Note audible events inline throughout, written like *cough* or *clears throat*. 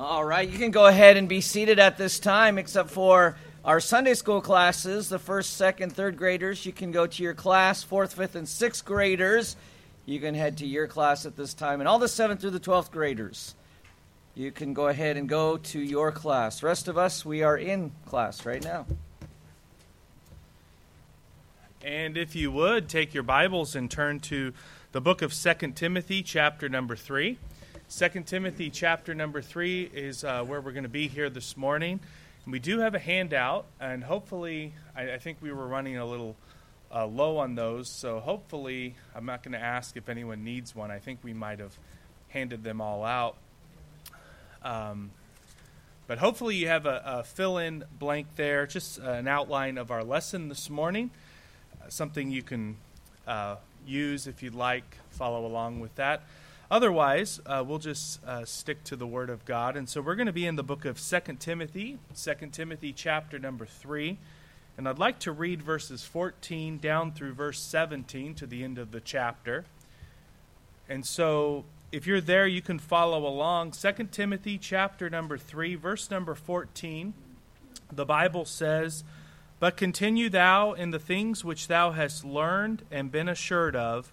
All right, you can go ahead and be seated at this time, except for our Sunday school classes, the first, second, third graders. You can go to your class, fourth, fifth, and sixth graders. You can head to your class at this time. And all the seventh through the twelfth graders, you can go ahead and go to your class. rest of us, we are in class right now. And if you would, take your Bibles and turn to the book of Second Timothy, chapter number 3. 2 Timothy chapter number 3 is uh, where we're going to be here this morning. And we do have a handout, and hopefully, I, I think we were running a little uh, low on those. So hopefully, I'm not going to ask if anyone needs one. I think we might have handed them all out. Um, but hopefully, you have a, a fill in blank there, just an outline of our lesson this morning, uh, something you can uh, use if you'd like, follow along with that. Otherwise, uh, we'll just uh, stick to the Word of God. And so we're going to be in the book of 2 Timothy, 2 Timothy chapter number 3. And I'd like to read verses 14 down through verse 17 to the end of the chapter. And so if you're there, you can follow along. 2 Timothy chapter number 3, verse number 14. The Bible says, But continue thou in the things which thou hast learned and been assured of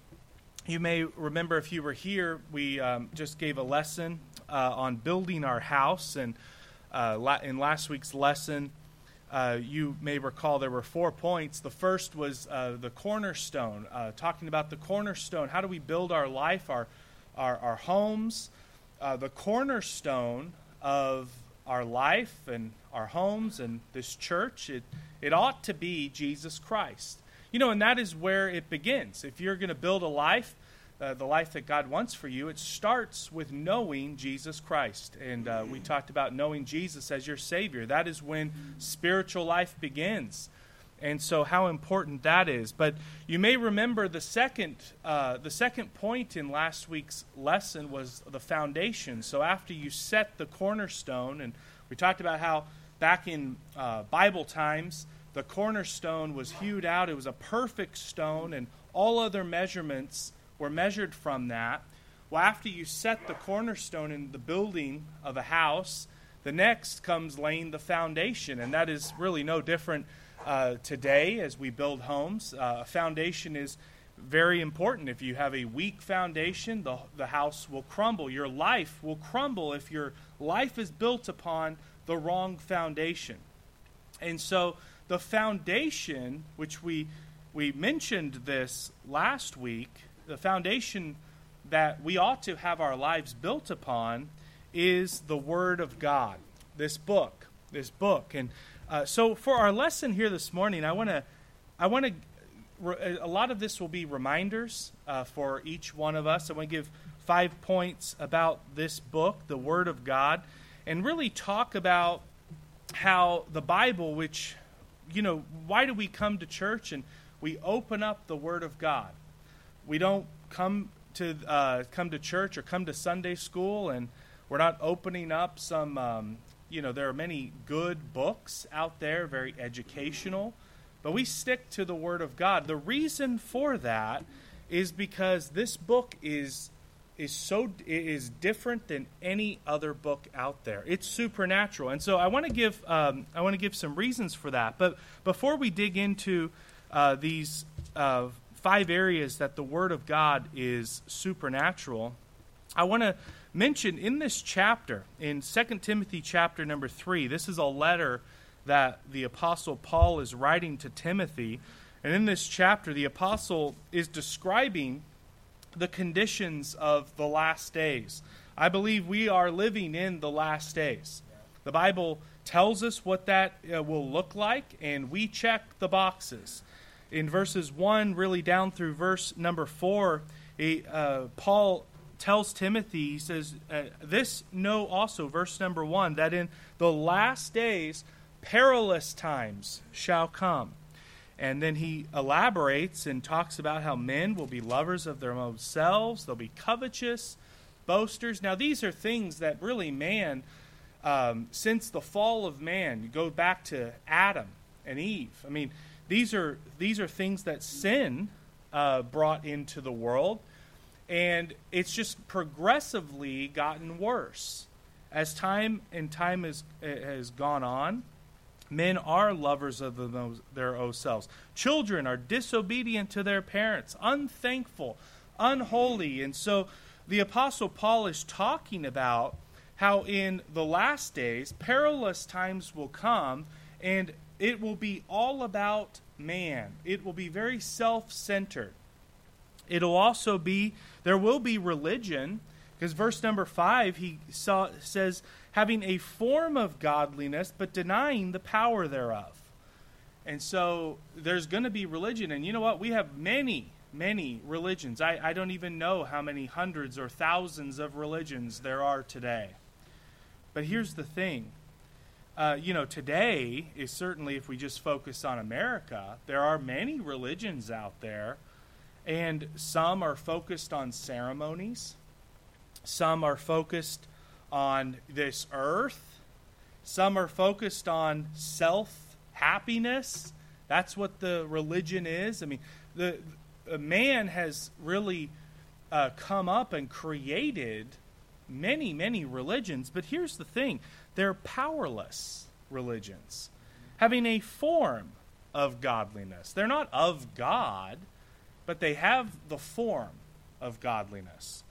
you may remember if you were here, we um, just gave a lesson uh, on building our house. And uh, in last week's lesson, uh, you may recall there were four points. The first was uh, the cornerstone, uh, talking about the cornerstone. How do we build our life, our, our, our homes? Uh, the cornerstone of our life and our homes and this church, it, it ought to be Jesus Christ. You know, and that is where it begins. If you're going to build a life, uh, the life that God wants for you, it starts with knowing Jesus Christ. And uh, we talked about knowing Jesus as your Savior. That is when spiritual life begins. And so, how important that is. But you may remember the second, uh, the second point in last week's lesson was the foundation. So, after you set the cornerstone, and we talked about how back in uh, Bible times, the cornerstone was hewed out. It was a perfect stone, and all other measurements were measured from that. Well, after you set the cornerstone in the building of a house, the next comes laying the foundation, and that is really no different uh, today as we build homes. Uh, a foundation is very important. If you have a weak foundation, the, the house will crumble. Your life will crumble if your life is built upon the wrong foundation. And so, the foundation, which we, we mentioned this last week, the foundation that we ought to have our lives built upon is the Word of God, this book, this book. And uh, so, for our lesson here this morning, I want to, I want to, a lot of this will be reminders uh, for each one of us. I want to give five points about this book, the Word of God, and really talk about how the Bible, which you know, why do we come to church and we open up the Word of God? We don't come to uh, come to church or come to Sunday school, and we're not opening up some. Um, you know, there are many good books out there, very educational, but we stick to the Word of God. The reason for that is because this book is is so is different than any other book out there. It's supernatural, and so I want to give um, I want to give some reasons for that. But before we dig into uh, these uh, five areas that the Word of God is supernatural, I want to mention in this chapter in 2 Timothy chapter number three. This is a letter that the apostle Paul is writing to Timothy, and in this chapter, the apostle is describing the conditions of the last days. I believe we are living in the last days. The Bible tells us what that uh, will look like, and we check the boxes. In verses 1, really down through verse number 4, he, uh, Paul tells Timothy, he says, uh, This know also, verse number one, that in the last days perilous times shall come. And then he elaborates and talks about how men will be lovers of their own selves, they'll be covetous, boasters. Now, these are things that really man, um, since the fall of man, you go back to Adam and Eve. I mean, these are these are things that sin uh, brought into the world, and it's just progressively gotten worse as time and time has has gone on. Men are lovers of the, their own selves. Children are disobedient to their parents, unthankful, unholy. And so the Apostle Paul is talking about how in the last days, perilous times will come, and it will be all about man. It will be very self centered. It'll also be, there will be religion, because verse number five, he saw, says, having a form of godliness, but denying the power thereof. And so there's going to be religion. And you know what? We have many, many religions. I, I don't even know how many hundreds or thousands of religions there are today. But here's the thing. Uh, you know, today is certainly, if we just focus on America, there are many religions out there, and some are focused on ceremonies, some are focused on this earth. Some are focused on self happiness. That's what the religion is. I mean, the, the man has really uh, come up and created many, many religions. But here's the thing they're powerless religions, having a form of godliness. They're not of God, but they have the form of godliness.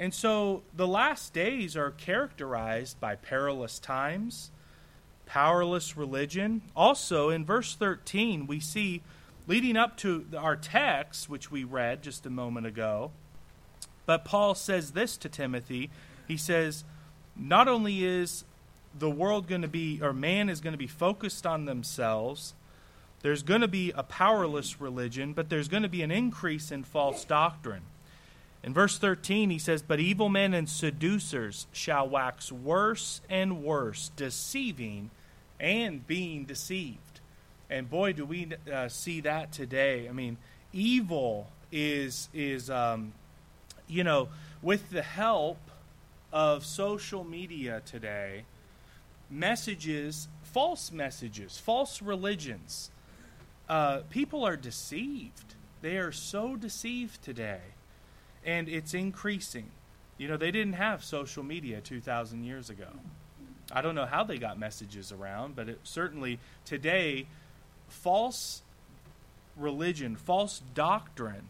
And so the last days are characterized by perilous times, powerless religion. Also, in verse 13, we see, leading up to our text, which we read just a moment ago, but Paul says this to Timothy. He says, Not only is the world going to be, or man is going to be focused on themselves, there's going to be a powerless religion, but there's going to be an increase in false doctrine. In verse 13, he says, But evil men and seducers shall wax worse and worse, deceiving and being deceived. And boy, do we uh, see that today. I mean, evil is, is um, you know, with the help of social media today, messages, false messages, false religions, uh, people are deceived. They are so deceived today and it's increasing. You know, they didn't have social media 2,000 years ago. I don't know how they got messages around, but it, certainly today, false religion, false doctrine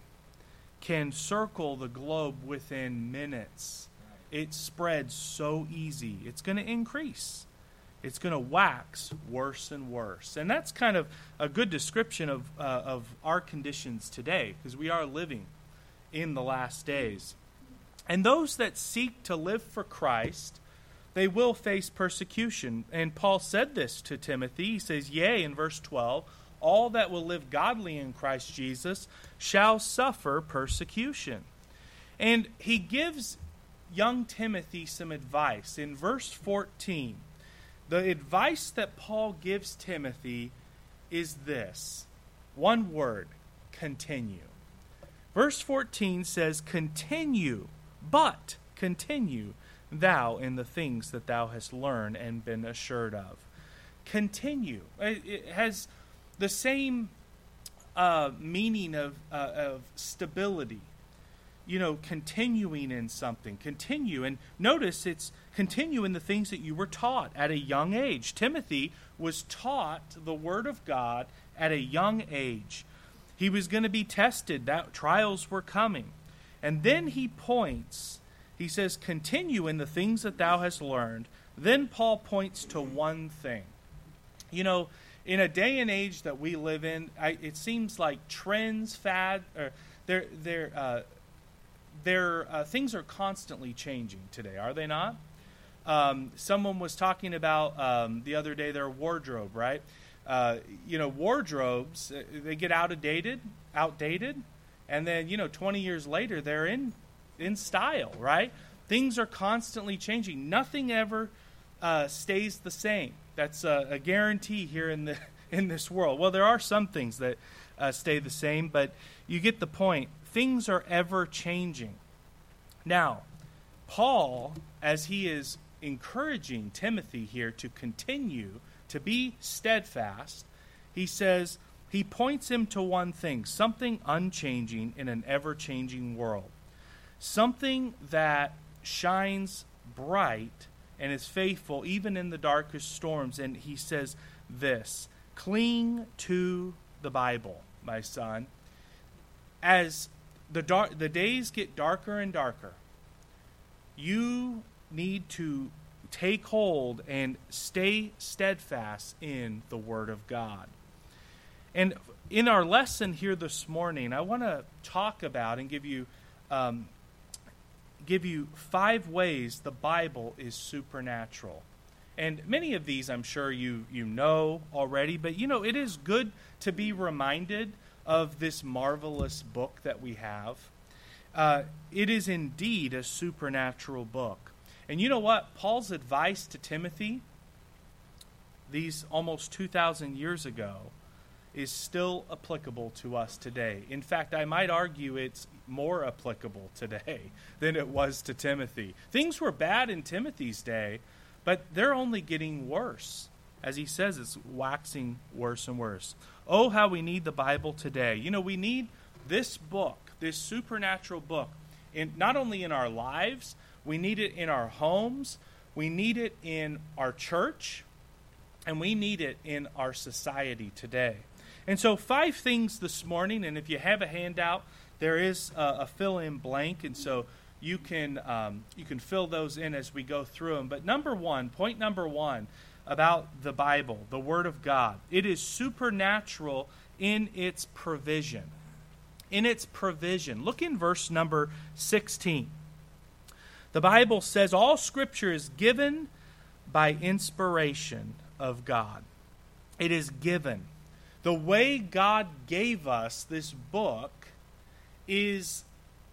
can circle the globe within minutes. It spreads so easy. It's going to increase. It's going to wax worse and worse. And that's kind of a good description of, uh, of our conditions today because we are living in the last days. And those that seek to live for Christ, they will face persecution. And Paul said this to Timothy. He says, Yea, in verse 12, all that will live godly in Christ Jesus shall suffer persecution. And he gives young Timothy some advice. In verse 14, the advice that Paul gives Timothy is this one word continue. Verse 14 says, Continue, but continue thou in the things that thou hast learned and been assured of. Continue. It has the same uh, meaning of, uh, of stability. You know, continuing in something. Continue. And notice it's continue in the things that you were taught at a young age. Timothy was taught the Word of God at a young age. He was going to be tested, that trials were coming. And then he points, he says, continue in the things that thou hast learned. Then Paul points to one thing. You know, in a day and age that we live in, I, it seems like trends, fad, or they're, they're, uh, they're, uh, things are constantly changing today, are they not? Um, someone was talking about um, the other day their wardrobe, right? Uh, you know, wardrobes uh, they get outdated, outdated, and then you know, 20 years later they're in in style, right? Things are constantly changing. Nothing ever uh, stays the same. That's a, a, guarantee here in the *laughs* in this world. Well, there are some things that uh, stay the same, but you get the point. Things are ever changing. Now, Paul, as he is encouraging Timothy here to continue to be steadfast, he says he points him to one thing something unchanging in an ever changing world, something that shines bright and is faithful even in the darkest storms. And he says this cling to the Bible, my son. As the, dark, the days get darker and darker, you need to take hold and stay steadfast in the Word of God. And in our lesson here this morning, I want to talk about and give you um, give you five ways the Bible is supernatural. And many of these I'm sure you, you know already, but you know, it is good to be reminded of this marvelous book that we have. Uh, it is indeed a supernatural book. And you know what? Paul's advice to Timothy, these almost 2,000 years ago, is still applicable to us today. In fact, I might argue it's more applicable today *laughs* than it was to Timothy. Things were bad in Timothy's day, but they're only getting worse. As he says, it's waxing worse and worse. Oh, how we need the Bible today. You know, we need this book, this supernatural book, in, not only in our lives, we need it in our homes, we need it in our church, and we need it in our society today. And so, five things this morning, and if you have a handout, there is a, a fill in blank, and so you can um, you can fill those in as we go through them. But number one, point number one about the Bible, the Word of God, it is supernatural in its provision. In its provision. Look in verse number 16. The Bible says all Scripture is given by inspiration of God. It is given. The way God gave us this book is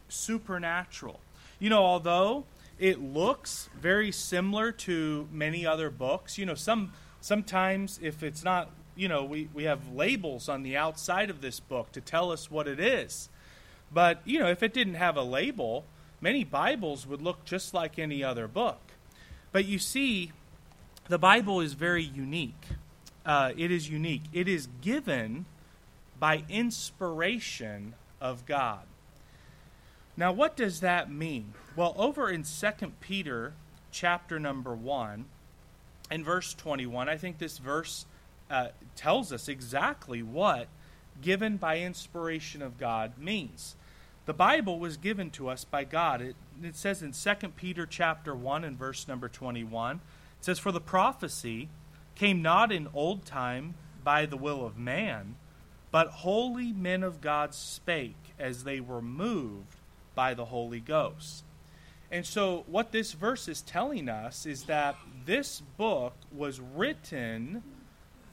supernatural. You know, although it looks very similar to many other books, you know, some sometimes if it's not, you know, we, we have labels on the outside of this book to tell us what it is. But, you know, if it didn't have a label, many Bibles would look just like any other book. But you see, the Bible is very unique uh, it is unique. It is given by inspiration of God. Now, what does that mean? Well, over in 2 Peter chapter number 1 and verse 21, I think this verse uh, tells us exactly what given by inspiration of God means. The Bible was given to us by God. It, it says in 2 Peter chapter 1 and verse number 21, it says, For the prophecy came not in old time by the will of man, but holy men of God spake as they were moved by the Holy Ghost. And so, what this verse is telling us is that this book was written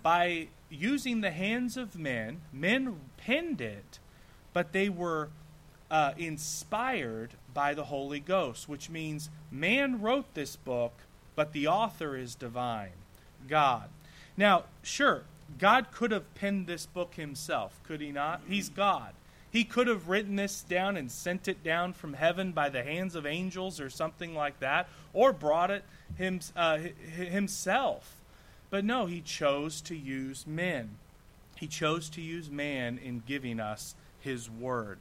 by using the hands of men. Men penned it, but they were uh, inspired by the Holy Ghost, which means man wrote this book, but the author is divine. God. Now, sure, God could have penned this book himself, could he not? He's God. He could have written this down and sent it down from heaven by the hands of angels or something like that, or brought it him, uh, himself. But no, he chose to use men. He chose to use man in giving us his word.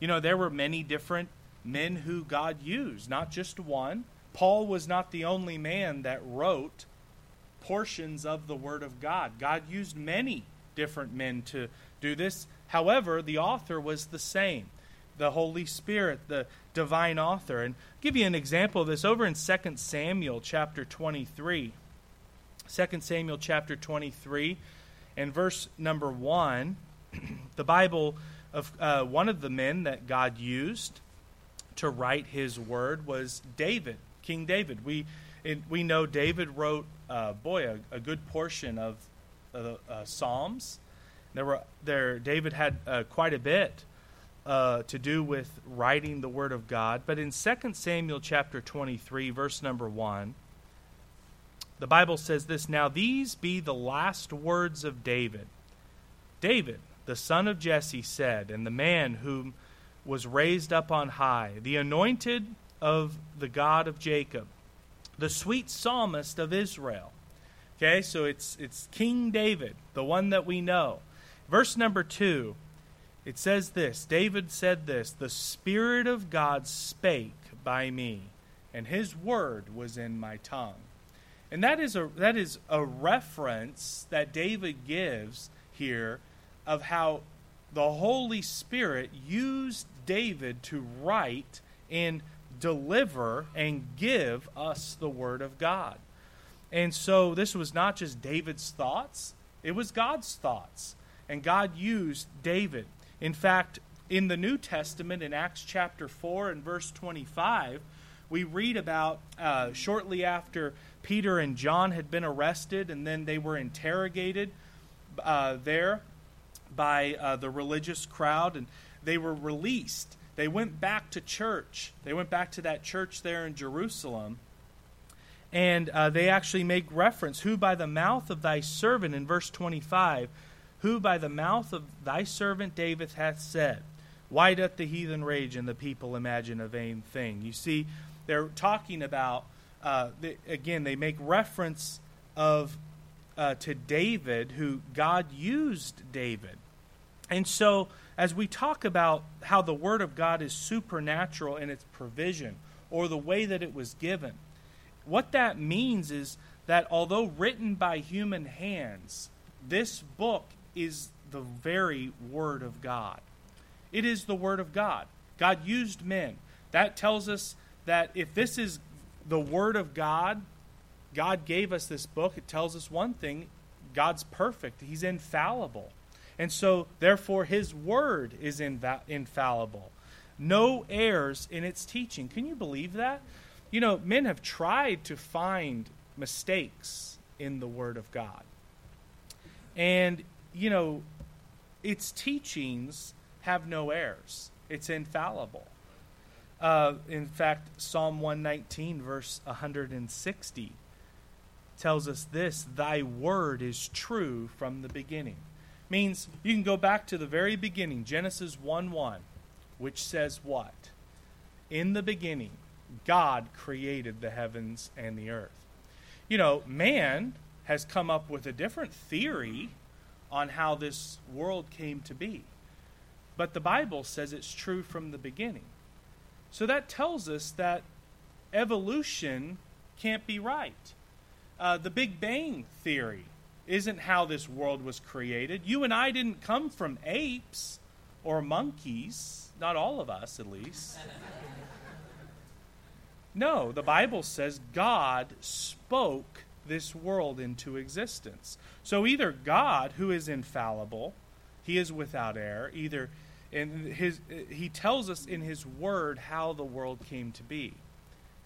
You know, there were many different men who God used, not just one. Paul was not the only man that wrote portions of the Word of God. God used many different men to do this. However, the author was the same the Holy Spirit, the divine author. And I'll give you an example of this over in 2 Samuel chapter 23. 2 Samuel chapter 23 and verse number 1, *clears throat* the Bible of uh, one of the men that God used to write his word was David, King David. We it, we know David wrote, uh, boy, a, a, good portion of uh, Psalms. There were there. David had uh, quite a bit uh, to do with writing the Word of God. But in 2 Samuel chapter 23, verse number 1, the Bible says this Now these be the last words of David. David, the son of Jesse, said, and the man whom was raised up on high, the anointed of the God of Jacob, the sweet psalmist of Israel. Okay, so it's it's King David, the one that we know. Verse number 2, it says this, David said this, "The spirit of God spake by me, and his word was in my tongue." And that is a that is a reference that David gives here of how the Holy Spirit used David to write and deliver and give us the Word of God. And so this was not just David's thoughts, it was God's thoughts. And God used David. In fact, in the New Testament, in Acts chapter 4 and verse 25, we read about uh, shortly after Peter and John had been arrested and then they were interrogated uh, there by uh, the religious crowd and they were released. They went back to church. They went back to that church there in Jerusalem. And uh, they actually make reference who by the mouth of thy servant, in verse 25, who by the mouth of thy servant David hath said, Why doth the heathen rage and the people imagine a vain thing? You see, they're talking about, uh, again, they make reference of uh, to David, who God used David. And so, as we talk about how the Word of God is supernatural in its provision or the way that it was given, what that means is that although written by human hands, this book is the very Word of God. It is the Word of God. God used men. That tells us that if this is the Word of God, God gave us this book, it tells us one thing God's perfect, He's infallible. And so, therefore, His Word is infallible. No errors in its teaching. Can you believe that? You know, men have tried to find mistakes in the Word of God. And, you know, its teachings have no errors, it's infallible. Uh, in fact, Psalm 119, verse 160, tells us this Thy word is true from the beginning. Means you can go back to the very beginning, Genesis 1 1, which says what? In the beginning, God created the heavens and the earth. You know, man has come up with a different theory on how this world came to be. But the Bible says it's true from the beginning. So that tells us that evolution can't be right. Uh, the Big Bang Theory isn't how this world was created. You and I didn't come from apes or monkeys, not all of us at least. *laughs* No, the Bible says God spoke this world into existence. So either God, who is infallible, he is without error, either in his he tells us in his word how the world came to be.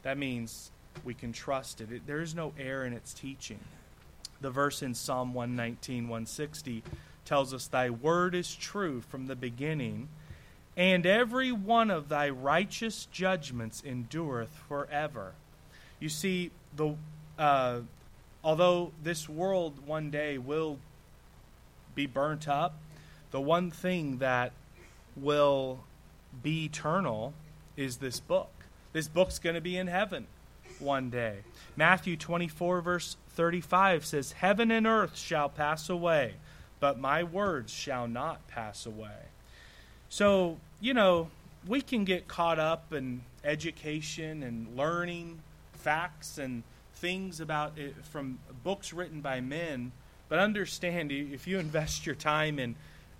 That means we can trust it. it there is no error in its teaching. The verse in Psalm 119, 160 tells us, Thy word is true from the beginning and every one of thy righteous judgments endureth forever. You see, the uh, although this world one day will be burnt up, the one thing that will be eternal is this book. This book's going to be in heaven one day. Matthew 24, verse 35 says, Heaven and earth shall pass away, but my words shall not pass away. So, you know, we can get caught up in education and learning facts and things about it from books written by men, but understand if you *laughs* invest your time in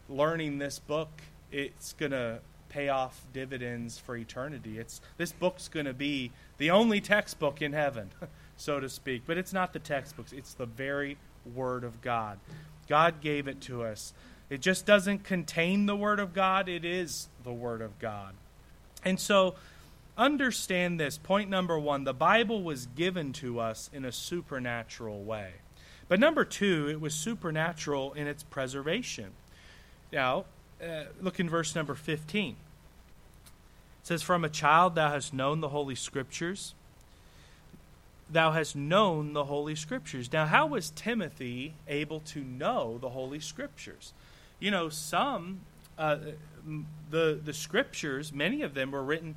learning this book, it's going to pay off dividends for eternity. It's this book's going to be the only textbook in heaven, *laughs* so to speak. But it's not the textbooks, it's the very word of God. God gave it to us. It just doesn't contain the Word of God, it is the Word of God. And so, understand this. Point number one the Bible was given to us in a supernatural way. But number two, it was supernatural in its preservation. Now, uh, look in verse number 15. It says, From a child thou hast known the Holy Scriptures. Thou hast known the Holy Scriptures. Now, how was Timothy able to know the Holy Scriptures? You know, some, uh, the, the Scriptures, many of them were written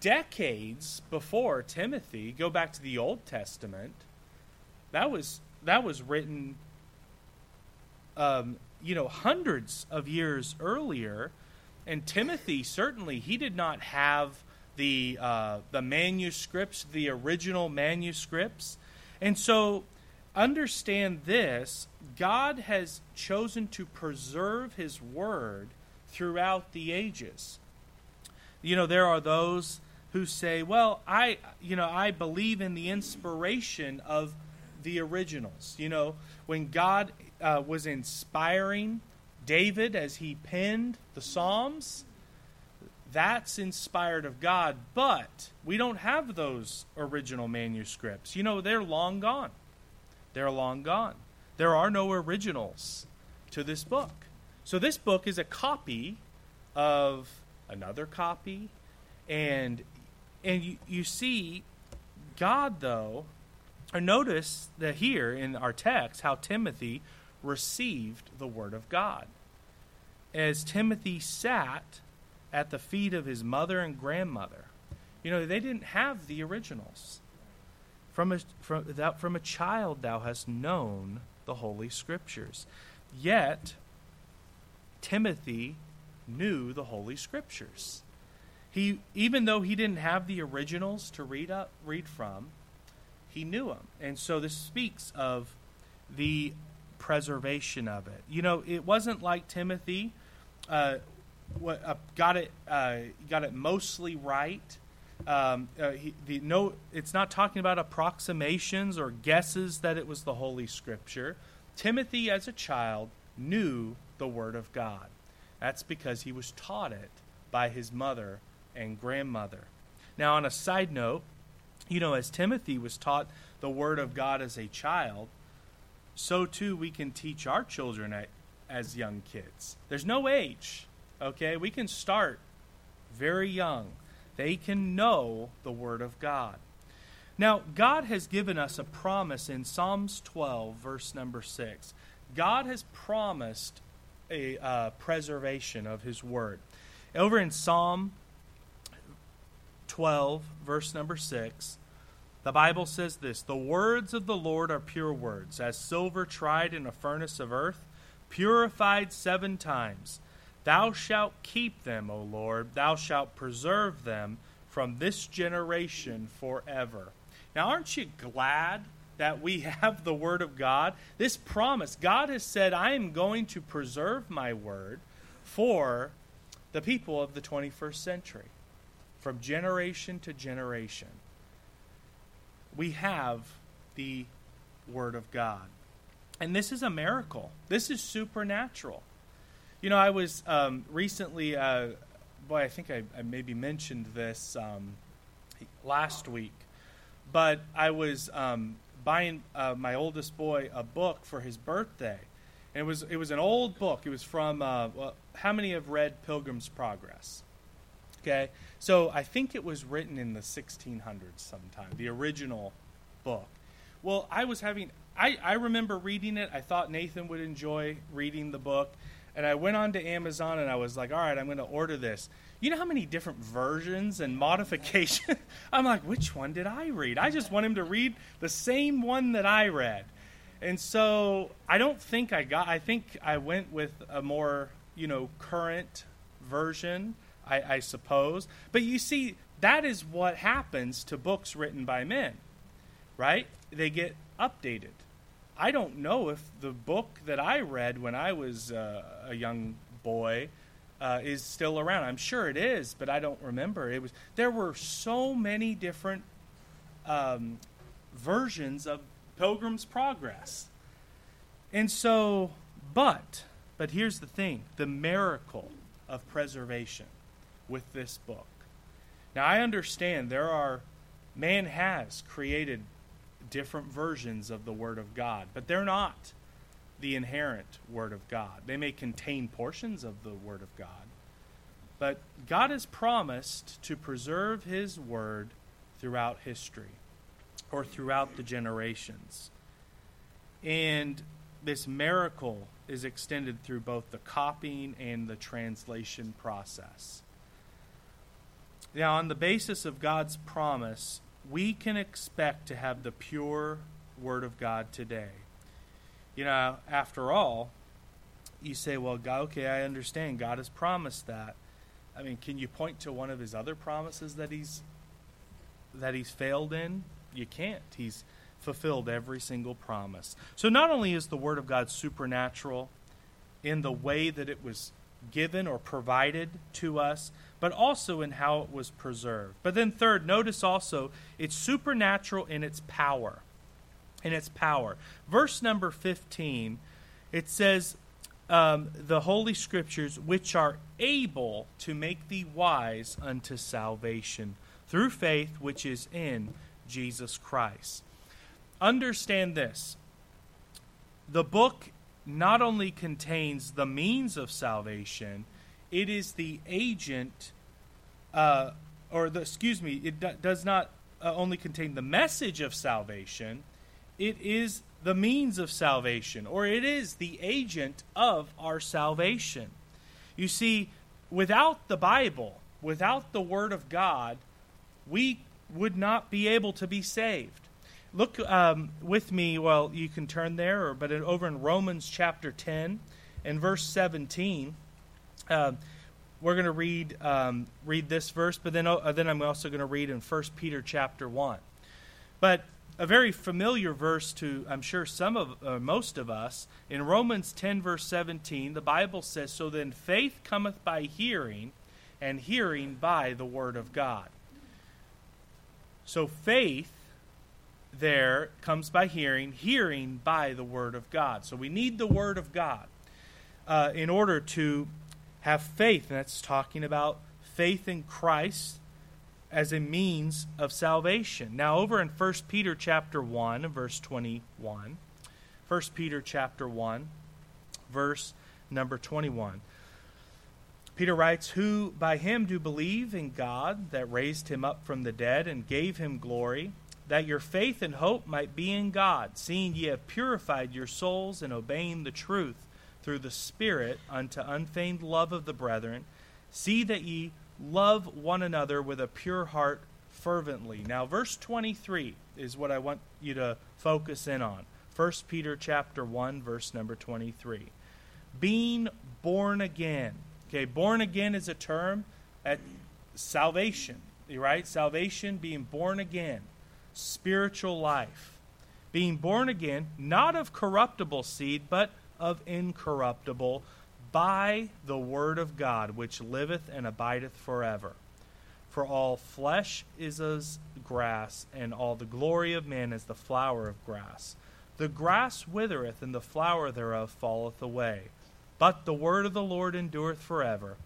decades before Timothy. Go back to the Old Testament. That was, that was written, um, you know, hundreds of years earlier and Timothy certainly he did not have the uh, the manuscripts, the original manuscripts, and so understand this: God has chosen to preserve His word throughout the ages. You know, there are those who say, "Well, I, you know, I believe in the inspiration of the originals." You know, when God uh, was inspiring David as he penned the Psalms, that's inspired of God, but we don't have those original manuscripts. You know, they're long gone. They're long gone. There are no originals to this book. So this book is a copy of another copy and and you, you see God though or notice that here in our text how Timothy received the word of God as Timothy sat at the feet of his mother and grandmother. You know, they didn't have the originals. From a, from, that, from a child thou hast known the Holy Scriptures. Yet, Timothy knew the Holy Scriptures. He, even though he didn't have the originals to read, up, read from, he knew them. And so this speaks of the preservation of it. You know, it wasn't like Timothy uh, what, uh, got it uh, got it mostly right. Um, uh, he, the, no, it's not talking about approximations or guesses that it was the Holy Scripture. Timothy, as a child, knew the Word of God. That's because he was taught it by his mother and grandmother. Now, on a side note, you know, as Timothy was taught the Word of God as a child, so too we can teach our children as young kids. There's no age, okay? We can start very young. They can know the Word of God. Now, God has given us a promise in Psalms 12, verse number 6. God has promised a uh, preservation of His Word. Over in Psalm 12, verse number 6, the Bible says this The words of the Lord are pure words, as silver tried in a furnace of earth, purified seven times. Thou shalt keep them, O Lord, thou shalt preserve them from this generation forever. Now, aren't you glad that we *laughs* have the Word of God? This promise, God has said, I am going to preserve my Word for the people of the 21st century, from generation to generation we have the Word of God. And this is a miracle. This is supernatural. You know, I was um, recently, uh, boy, I think I, I, maybe mentioned this um, last week, but I was um, buying uh, my oldest boy a book for his birthday. And it was, it was an old book. It was from, uh, well, how many have read Pilgrim's Progress? Okay, so I think it was written in the 1600s sometime, the original book. Well, I was having, I, I remember reading it. I thought Nathan would enjoy reading the book. And I went on to Amazon and I was like, all right, I'm going to order this. You know how many different versions and modifications? *laughs* I'm like, which one did I read? I just want him to read the same one that I read. And so I don't think I got, I think I went with a more, you know, current version I, I suppose. But you see, that is what happens to books written by men, right? They get updated. I don't know if the book that I read when I was uh, a young boy uh, is still around. I'm sure it is, but I don't remember. It was there were so many different um, versions of Pilgrim's Progress, and so, but but here's the thing: the miracle of preservation with this book. Now, I understand there are, man has created different versions of the Word of God, but they're not the inherent Word of God. They may contain portions of the Word of God, But God has promised to preserve His word throughout history or throughout the generations. And this miracle is extended through both the copying and the translation process. Now, on the basis of God's promise, we can expect to have the pure Word of God today. You know, after all, you say, well, God, okay, I understand. God has promised that. I mean, can you point to one of his other promises that he's that he's failed in? You can't. He's fulfilled every single promise. So not only is the word of God supernatural in the way that it was given or provided to us, but also in how it was preserved. But then third, notice also it's supernatural in its power. In its power. Verse number 15, it says um, the holy scriptures which are able to make thee wise unto salvation through faith which is in Jesus Christ. Understand this the book not only contains the means of salvation, it is the agent, uh, or the, excuse me, it do, does not uh, only contain the message of salvation, it is the means of salvation, or it is the agent of our salvation. You see, without the Bible, without the Word of God, we would not be able to be saved. Look um, with me, well, you can turn there, but over in Romans chapter 10 and verse 17. Uh, we're going to read um, read this verse, but then uh, then I'm also going to read in 1 Peter chapter 1. But a very familiar verse to I'm sure some of uh, most of us in Romans 10 verse 17 the Bible says so then faith cometh by hearing and hearing by the word of God so faith there comes by hearing, hearing by the Word of God. So we need the Word of God uh, in order to have faith. And that's talking about faith in Christ as a means of salvation. Now, over in 1 Peter chapter 1, verse 21, 1 Peter chapter 1, verse number 21. Peter writes, Who by him do believe in God that raised him up from the dead and gave him glory that your faith and hope might be in God, seeing ye have purified your souls in obeying the truth through the Spirit unto unfeigned love of the brethren. See that ye love one another with a pure heart fervently. Now, verse 23 is what I want you to focus in on. 1 Peter chapter 1, verse number 23. Being born again. Okay, born again is a term at salvation, right? Salvation, being born again spiritual life, being born again, not of corruptible seed, but of incorruptible, by the word of God, which liveth and abideth forever. For all flesh is as grass, and all the glory of man as the flower of grass. The grass withereth, and the flower thereof falleth away. But the word of the Lord endureth forever.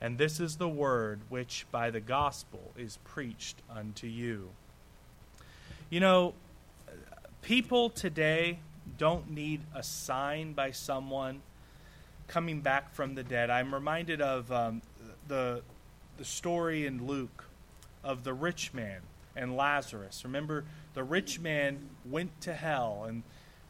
And this is the word which by the gospel is preached unto you. You know, people today don't need a sign by someone coming back from the dead. I'm reminded of um, the the story in Luke of the rich man and Lazarus. Remember, the rich man went to hell, and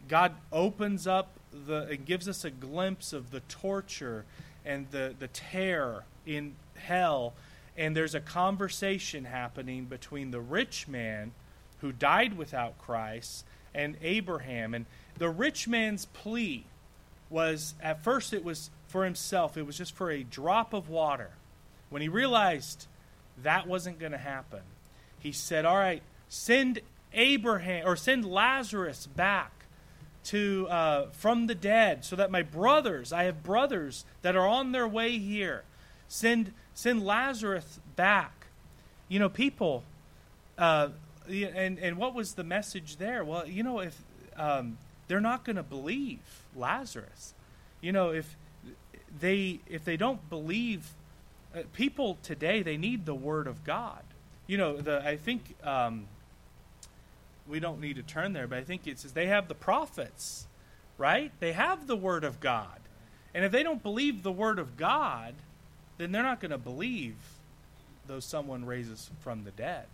God opens up the and gives us a glimpse of the torture and the the terror in hell. And there's a conversation happening between the rich man who died without Christ, and Abraham. And the rich man's plea was at first it was for himself, it was just for a drop of water. When he realized that wasn't going to happen, he said, All right, send Abraham or send Lazarus back to uh, from the dead so that my brothers i have brothers that are on their way here send send lazarus back you know people uh, and and what was the message there? Well, you know, if um, they're not going to believe Lazarus, you know, if they if they don't believe uh, people today, they need the word of God. You know, the I think um, we don't need to turn there, but I think it says they have the prophets, right? They have the word of God, and if they don't believe the word of God, then they're not going to believe though someone raises from the dead.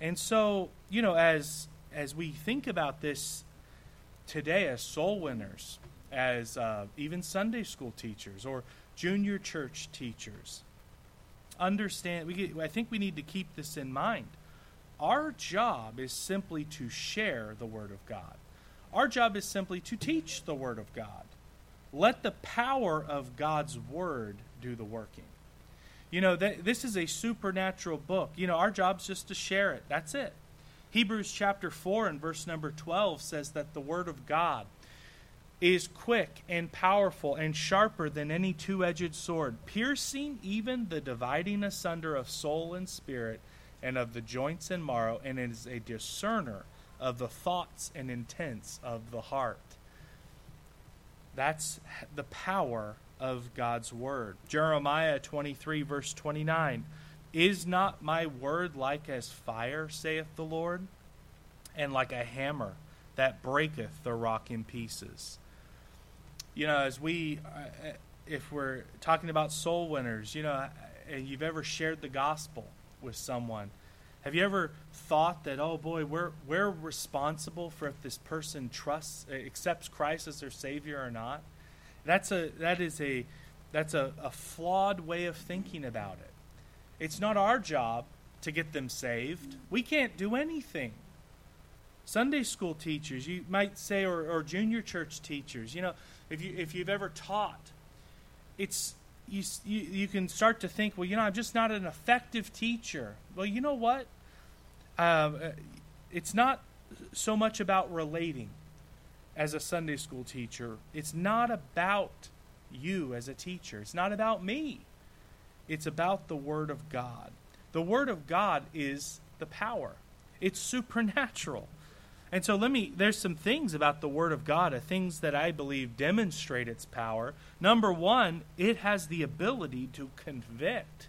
And so, you know, as as we think about this today as soul winners, as uh, even Sunday school teachers or junior church teachers, understand. We get, I think we need to keep this in mind. Our job is simply to share the Word of God. Our job is simply to teach the Word of God. Let the power of God's Word do the working. You know, th- this is a supernatural book. You know, our job is just to share it. That's it. Hebrews chapter 4 and verse number 12 says that the Word of God is quick and powerful and sharper than any two edged sword, piercing even the dividing asunder of soul and spirit and of the joints and marrow, and is a discerner of the thoughts and intents of the heart. That's the power of God's word. Jeremiah 23, verse 29 Is not my word like as fire, saith the Lord, and like a hammer that breaketh the rock in pieces? You know, as we, uh, if we're talking about soul winners, you know, and you've ever shared the gospel with someone, have you ever thought that, oh boy, we're, we're responsible for if this person trusts, accepts Christ as their Savior or not? That's a that is a that's a, a flawed way of thinking about it. It's not our job to get them saved. We can't do anything. Sunday school teachers, you might say, or, or junior church teachers, you know, if you if you've ever taught, it's you, you you can start to think, well, you know, I'm just not an effective teacher. Well, you know what? Um, uh, it's not so much about relating as a Sunday school teacher. It's not about you as a teacher. It's not about me. It's about the Word of God. The Word of God is the power. It's supernatural. And so let me there's some things about the word of God, uh, things that I believe demonstrate its power. Number 1, it has the ability to convict.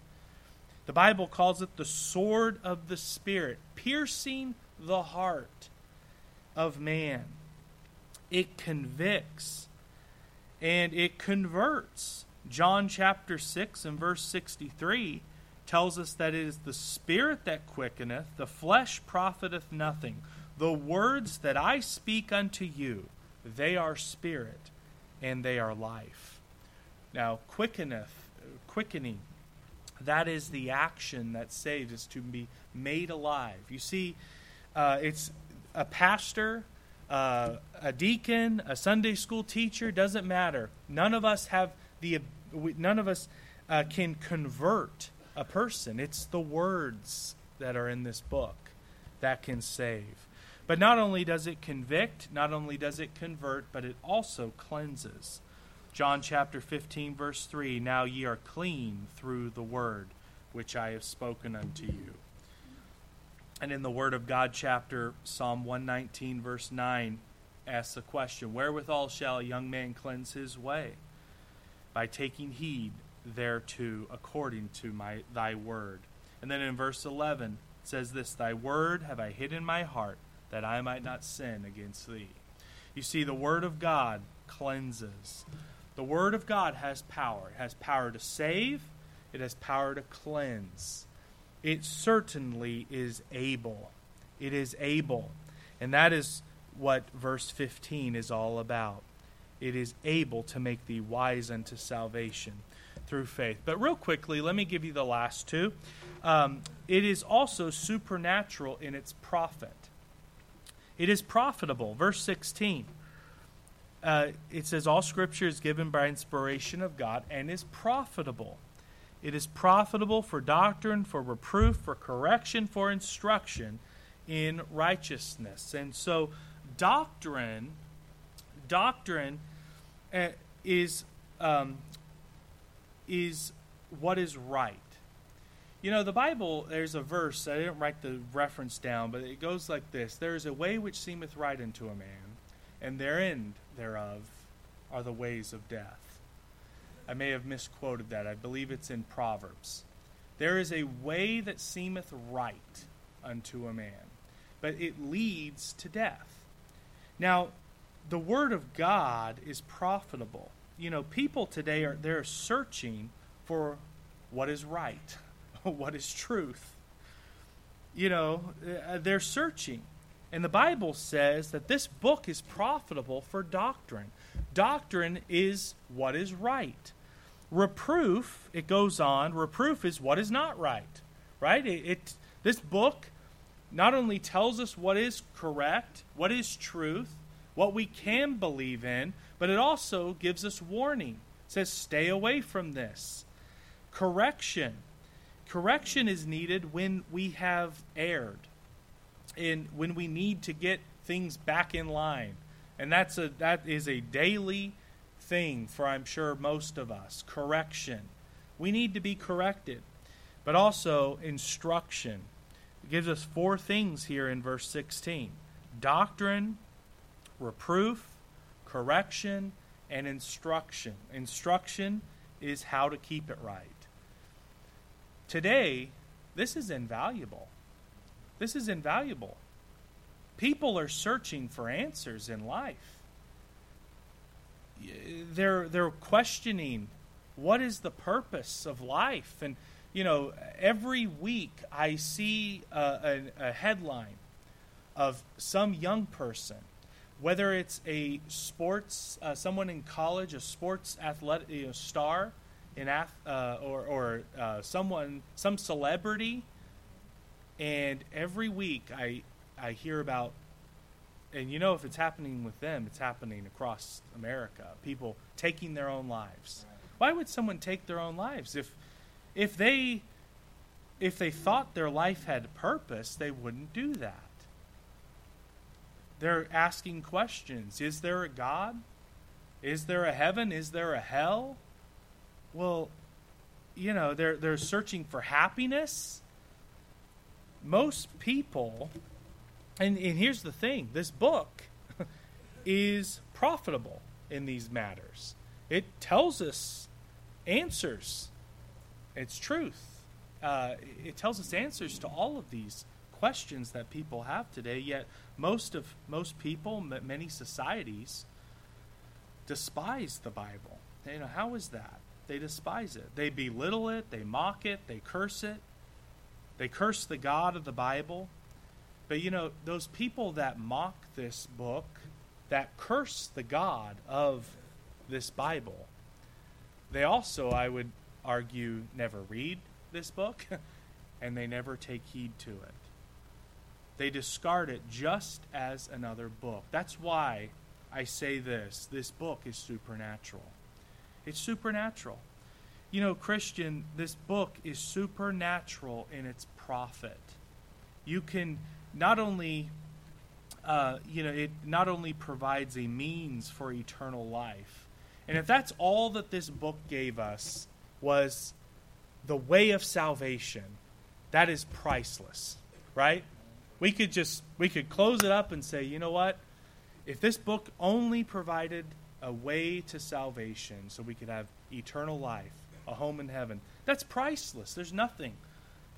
The Bible calls it the sword of the spirit, piercing the heart of man it convicts and it converts. John chapter 6 and verse 63 tells us that it is the Spirit that quickeneth, the flesh profiteth nothing. The words that I speak unto you, they are spirit and they are life. Now, quickeneth, quickening, that is the action that saves, is to be made alive. You see, uh, it's a pastor uh, a deacon, a Sunday school teacher, doesn't matter. None of us have the none of us uh, can convert a person. It's the words that are in this book that can save. But not only does it convict, not only does it convert, but it also cleanses. John chapter 15, verse 3 Now ye are clean through the word which I have spoken unto you. And in the Word of God, chapter Psalm 119, verse 9, asks the question Wherewithal shall a young man cleanse his way? By taking heed thereto according to my, thy word. And then in verse 11, it says this Thy word have I hid in my heart, that I might not sin against thee. You see, the word of God cleanses. The word of God has power. It has power to save, it has power to cleanse it certainly is able. It is able. And that is what verse 15 is all about. It is able to make thee wise unto salvation through faith. But real quickly, let me give you the last two. Um, it is also supernatural in its profit. It is profitable. Verse 16. Uh, it says, All scripture is given by inspiration of God and is profitable it is profitable for doctrine, for reproof, for correction, for instruction in righteousness. And so, doctrine, doctrine uh, is um, is what is right. You know, the Bible, there's a verse, I didn't write the reference down, but it goes like this There is a way which seemeth right unto a man, and their end thereof are the ways of death. I may have misquoted that. I believe it's in Proverbs. There is a way that seemeth right unto a man, but it leads to death. Now, the Word of God is profitable. you know, people today are they're searching for what is right, *laughs* what is truth. You know, uh, they're searching. And the Bible says that this book is profitable for doctrine. Doctrine is what is right. Reproof, it goes on, reproof is what is not right. Right? It, it this book not only tells us what is correct, what is truth, what we can believe in, but it also gives us warning. It says, stay away from this. Correction. Correction is needed when we have erred, and when we need to get things back in line. And that's a that is a daily thing for I'm sure most of us. Correction. We need to be corrected. But also instruction. It gives us four things here in verse 16. Doctrine, reproof, correction, and instruction. Instruction is how to keep it right. Today, this is invaluable. This is invaluable. People are searching for answers in life. They're, they're questioning what is the purpose of life? And, you know, every week I see a, a, a headline of some young person whether it's a sports, uh, someone in college, a sports athletic you know, star, in ath- uh, or, or uh, someone, some celebrity, and every week I, I hear about, and you know if it's happening with them, it's happening across America. People taking their own lives. Why would someone take their own lives if, if they, if they thought their life had purpose, they wouldn't do that. They're asking questions Is there a God? Is there a heaven? Is there a hell? Well, you know, they're, they're searching for happiness. Most people, and, and here's the thing this book *laughs* is profitable in these matters. It tells us answers, it's truth. Uh, it tells us answers to all of these questions that people have today. Yet most of most people, many societies, despise the Bible. You know how is that? They despise it. They belittle it. They mock it. They curse it. They curse the God of the Bible. But you know those people that mock this book, that curse the God of this Bible, they also, I would argue, never read this book, *laughs* and they never take heed to it. They discard it just as another book. That's why I say this this book is supernatural. It's supernatural. You know, Christian, this book is supernatural in its profit. You can not only, uh, you know, it not only provides a means for eternal life, and if that's all that this book gave us was the way of salvation, that is priceless, right? We could just we could close it up and say, you know what? If this book only provided a way to salvation so we could have eternal life, a home in heaven, that's priceless. There's nothing.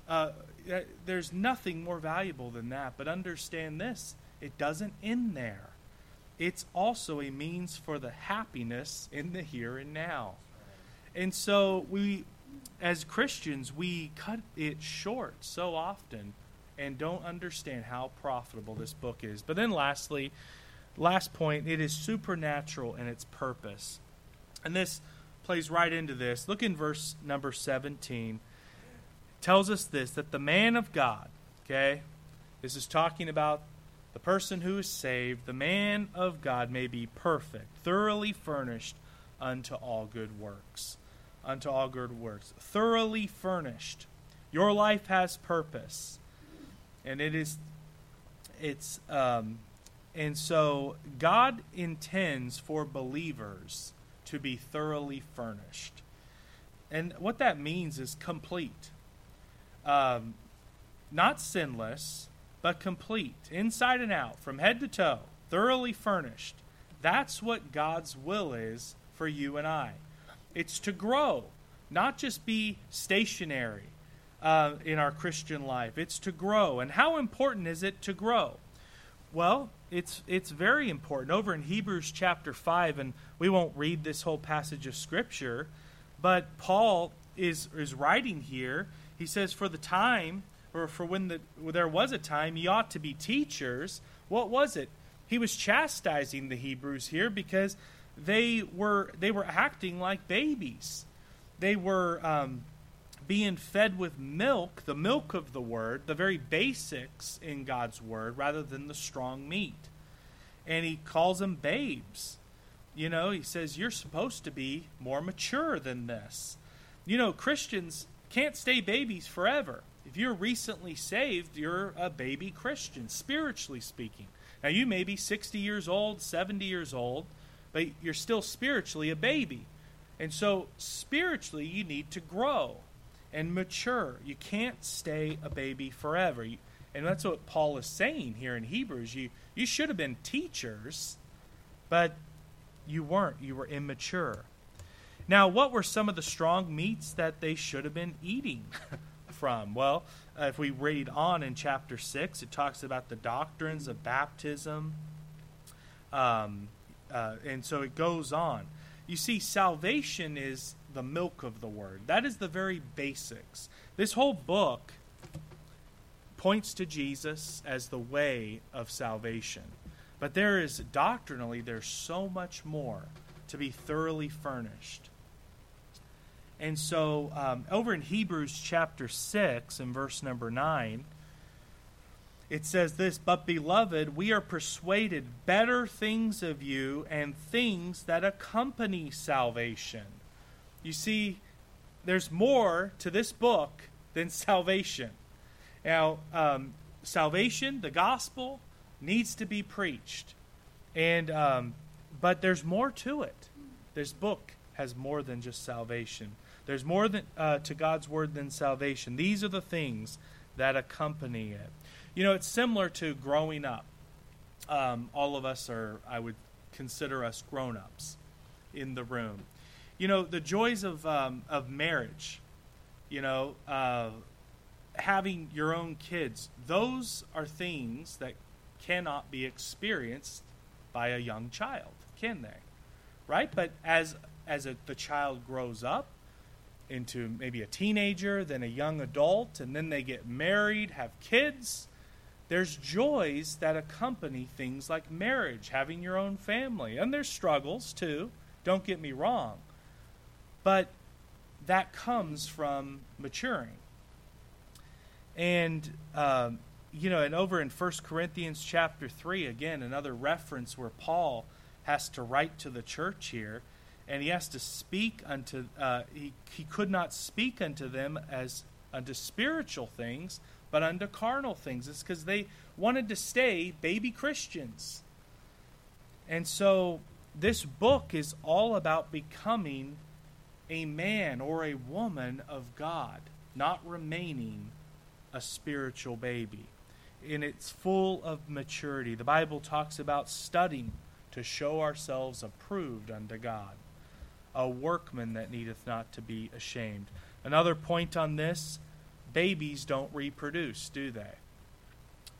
Uh, Uh, there's nothing more valuable than that. But understand this it doesn't end there. It's also a means for the happiness in the here and now. And so we, as Christians, we cut it short so often and don't understand how profitable this book is. But then, lastly, last point, it is supernatural in its purpose. And this plays right into this. Look in verse number 17. Tells us this that the man of God, okay, this is talking about the person who is saved, the man of God may be perfect, thoroughly furnished unto all good works. Unto all good works. Thoroughly furnished. Your life has purpose and it is it's um, and so God intends for believers to be thoroughly furnished, and what that means is complete, um, not sinless, but complete, inside and out, from head to toe, thoroughly furnished. That's what God's will is for you and I. It's to grow, not just be stationary uh, in our Christian life. It's to grow. And how important is it to grow? Well, it's it's very important. Over in Hebrews chapter 5 and we won't read this whole passage of scripture, but Paul is is writing here. He says for the time or for when the, there was a time ye ought to be teachers. What was it? He was chastising the Hebrews here because they were they were acting like babies. They were um, being fed with milk, the milk of the word, the very basics in God's word, rather than the strong meat. And he calls them babes. You know, he says, You're supposed to be more mature than this. You know, Christians can't stay babies forever. If you're recently saved, you're a baby Christian, spiritually speaking. Now, you may be 60 years old, 70 years old, but you're still spiritually a baby. And so, spiritually, you need to grow and mature. You can't stay a baby forever. And that's what Paul is saying here in Hebrews. You, you should have been teachers, but you weren't. You were immature. Now, what were some of the strong meats that they should have been eating *laughs* from? Well, uh, if we read on in chapter 6, it talks about the doctrines of baptism. Um, uh, and so it goes on. You see, salvation is the milk of the word. That is the very basics. This whole book points to Jesus as the way of salvation. But there is doctrinally there's so much more to be thoroughly furnished. And so um, over in Hebrews chapter 6 and verse number 9 it says this, but beloved, we are persuaded better things of you and things that accompany salvation you see, there's more to this book than *laughs* salvation. Now, um, salvation, the gospel, needs to be preached, and um, but there's more to it. This book has more than just salvation. There's more than, uh, to God's word than salvation. These are the things that accompany it. You know, it's similar to growing up. Um, all of us are, I would consider us grown ups in the room you know the joys of um, of marriage you know uh, having your own kids those are things that cannot be experienced by a young child can they right but as as a, the child grows up into maybe a teenager then a young adult and then they get married have kids. There's joys that accompany things like marriage having your own family and there's struggles too. Don't get me wrong. But that comes from maturing. And, um, you know, and over in 1 Corinthians chapter 3, again, another reference where Paul has to write to the church here, and he has to speak unto, uh, he, he could not speak unto them as unto spiritual things, but unto carnal things. It's because they wanted to stay baby Christians. And so this book is all about becoming a man or a woman of God, not remaining a spiritual baby. And it's full of maturity. The Bible talks about studying to show ourselves approved unto God, a workman that needeth not to be ashamed. Another point on this babies don't reproduce, do they?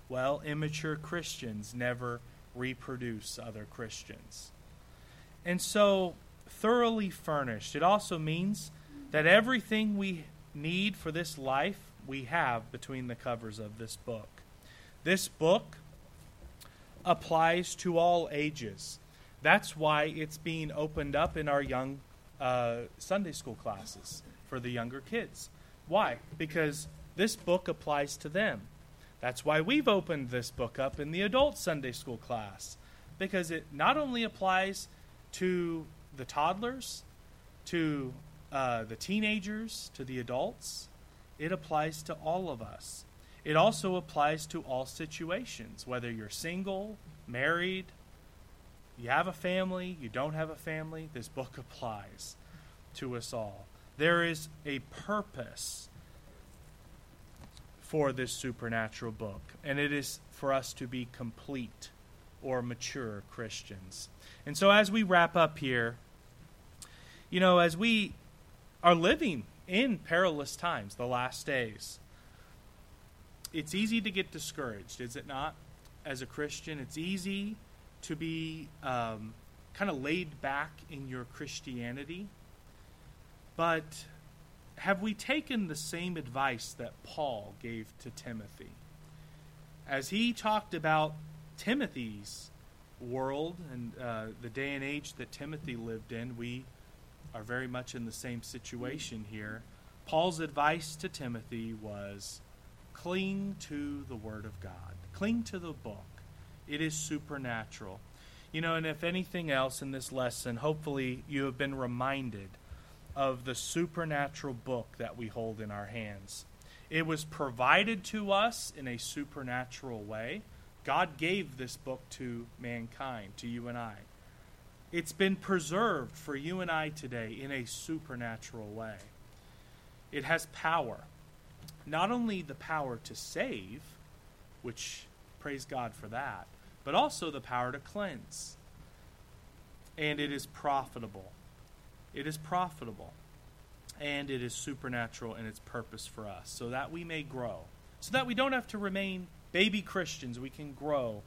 Well, immature Christians never reproduce other Christians. And so thoroughly furnished. It also means that everything we need for this life we have between the covers of this book. This book applies to all ages. That's why it's being opened up in our young uh, Sunday school classes for the younger kids. Why? Because this book applies to them. That's why we've opened this book up in the adult Sunday school class, because it not only applies to the toddlers to uh, the teenagers to the adults. It applies to all of us. It also applies to all situations, whether you're single, married, you have a family, you don't have a family, this book applies to us all. There is a purpose for this supernatural book, and it is for us to be complete or mature Christians. And so, as we wrap up here, you know, as we are living in perilous times, the last days, it's easy to get discouraged, is it not? as a Christian. It's easy to be um, kind of laid back in your Christianity. But have we taken the same advice that Paul gave to Timothy? As he talked about Timothy's world and uh, the day and age that Timothy lived in, we are very much in the same situation here. Paul's advice to Timothy was cling to the Word of God, cling to the book. It is supernatural. You know, and if anything else in this lesson, hopefully you have been reminded of the supernatural book that we hold in our hands. It was provided to us in a supernatural way. God gave this book to mankind, to you and I. It's been preserved for you and I today in a supernatural way. It has power. Not only the power to save, which praise God for that, but also the power to cleanse. And it is profitable. It is profitable. And it is supernatural in its purpose for us, so that we may grow. So that we don't have to remain baby Christians. We can grow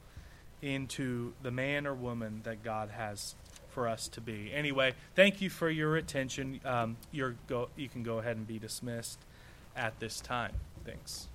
into the man or woman that God has for us to be. Anyway, thank you for your attention. Um, go, you can go ahead and be dismissed at this time. Thanks.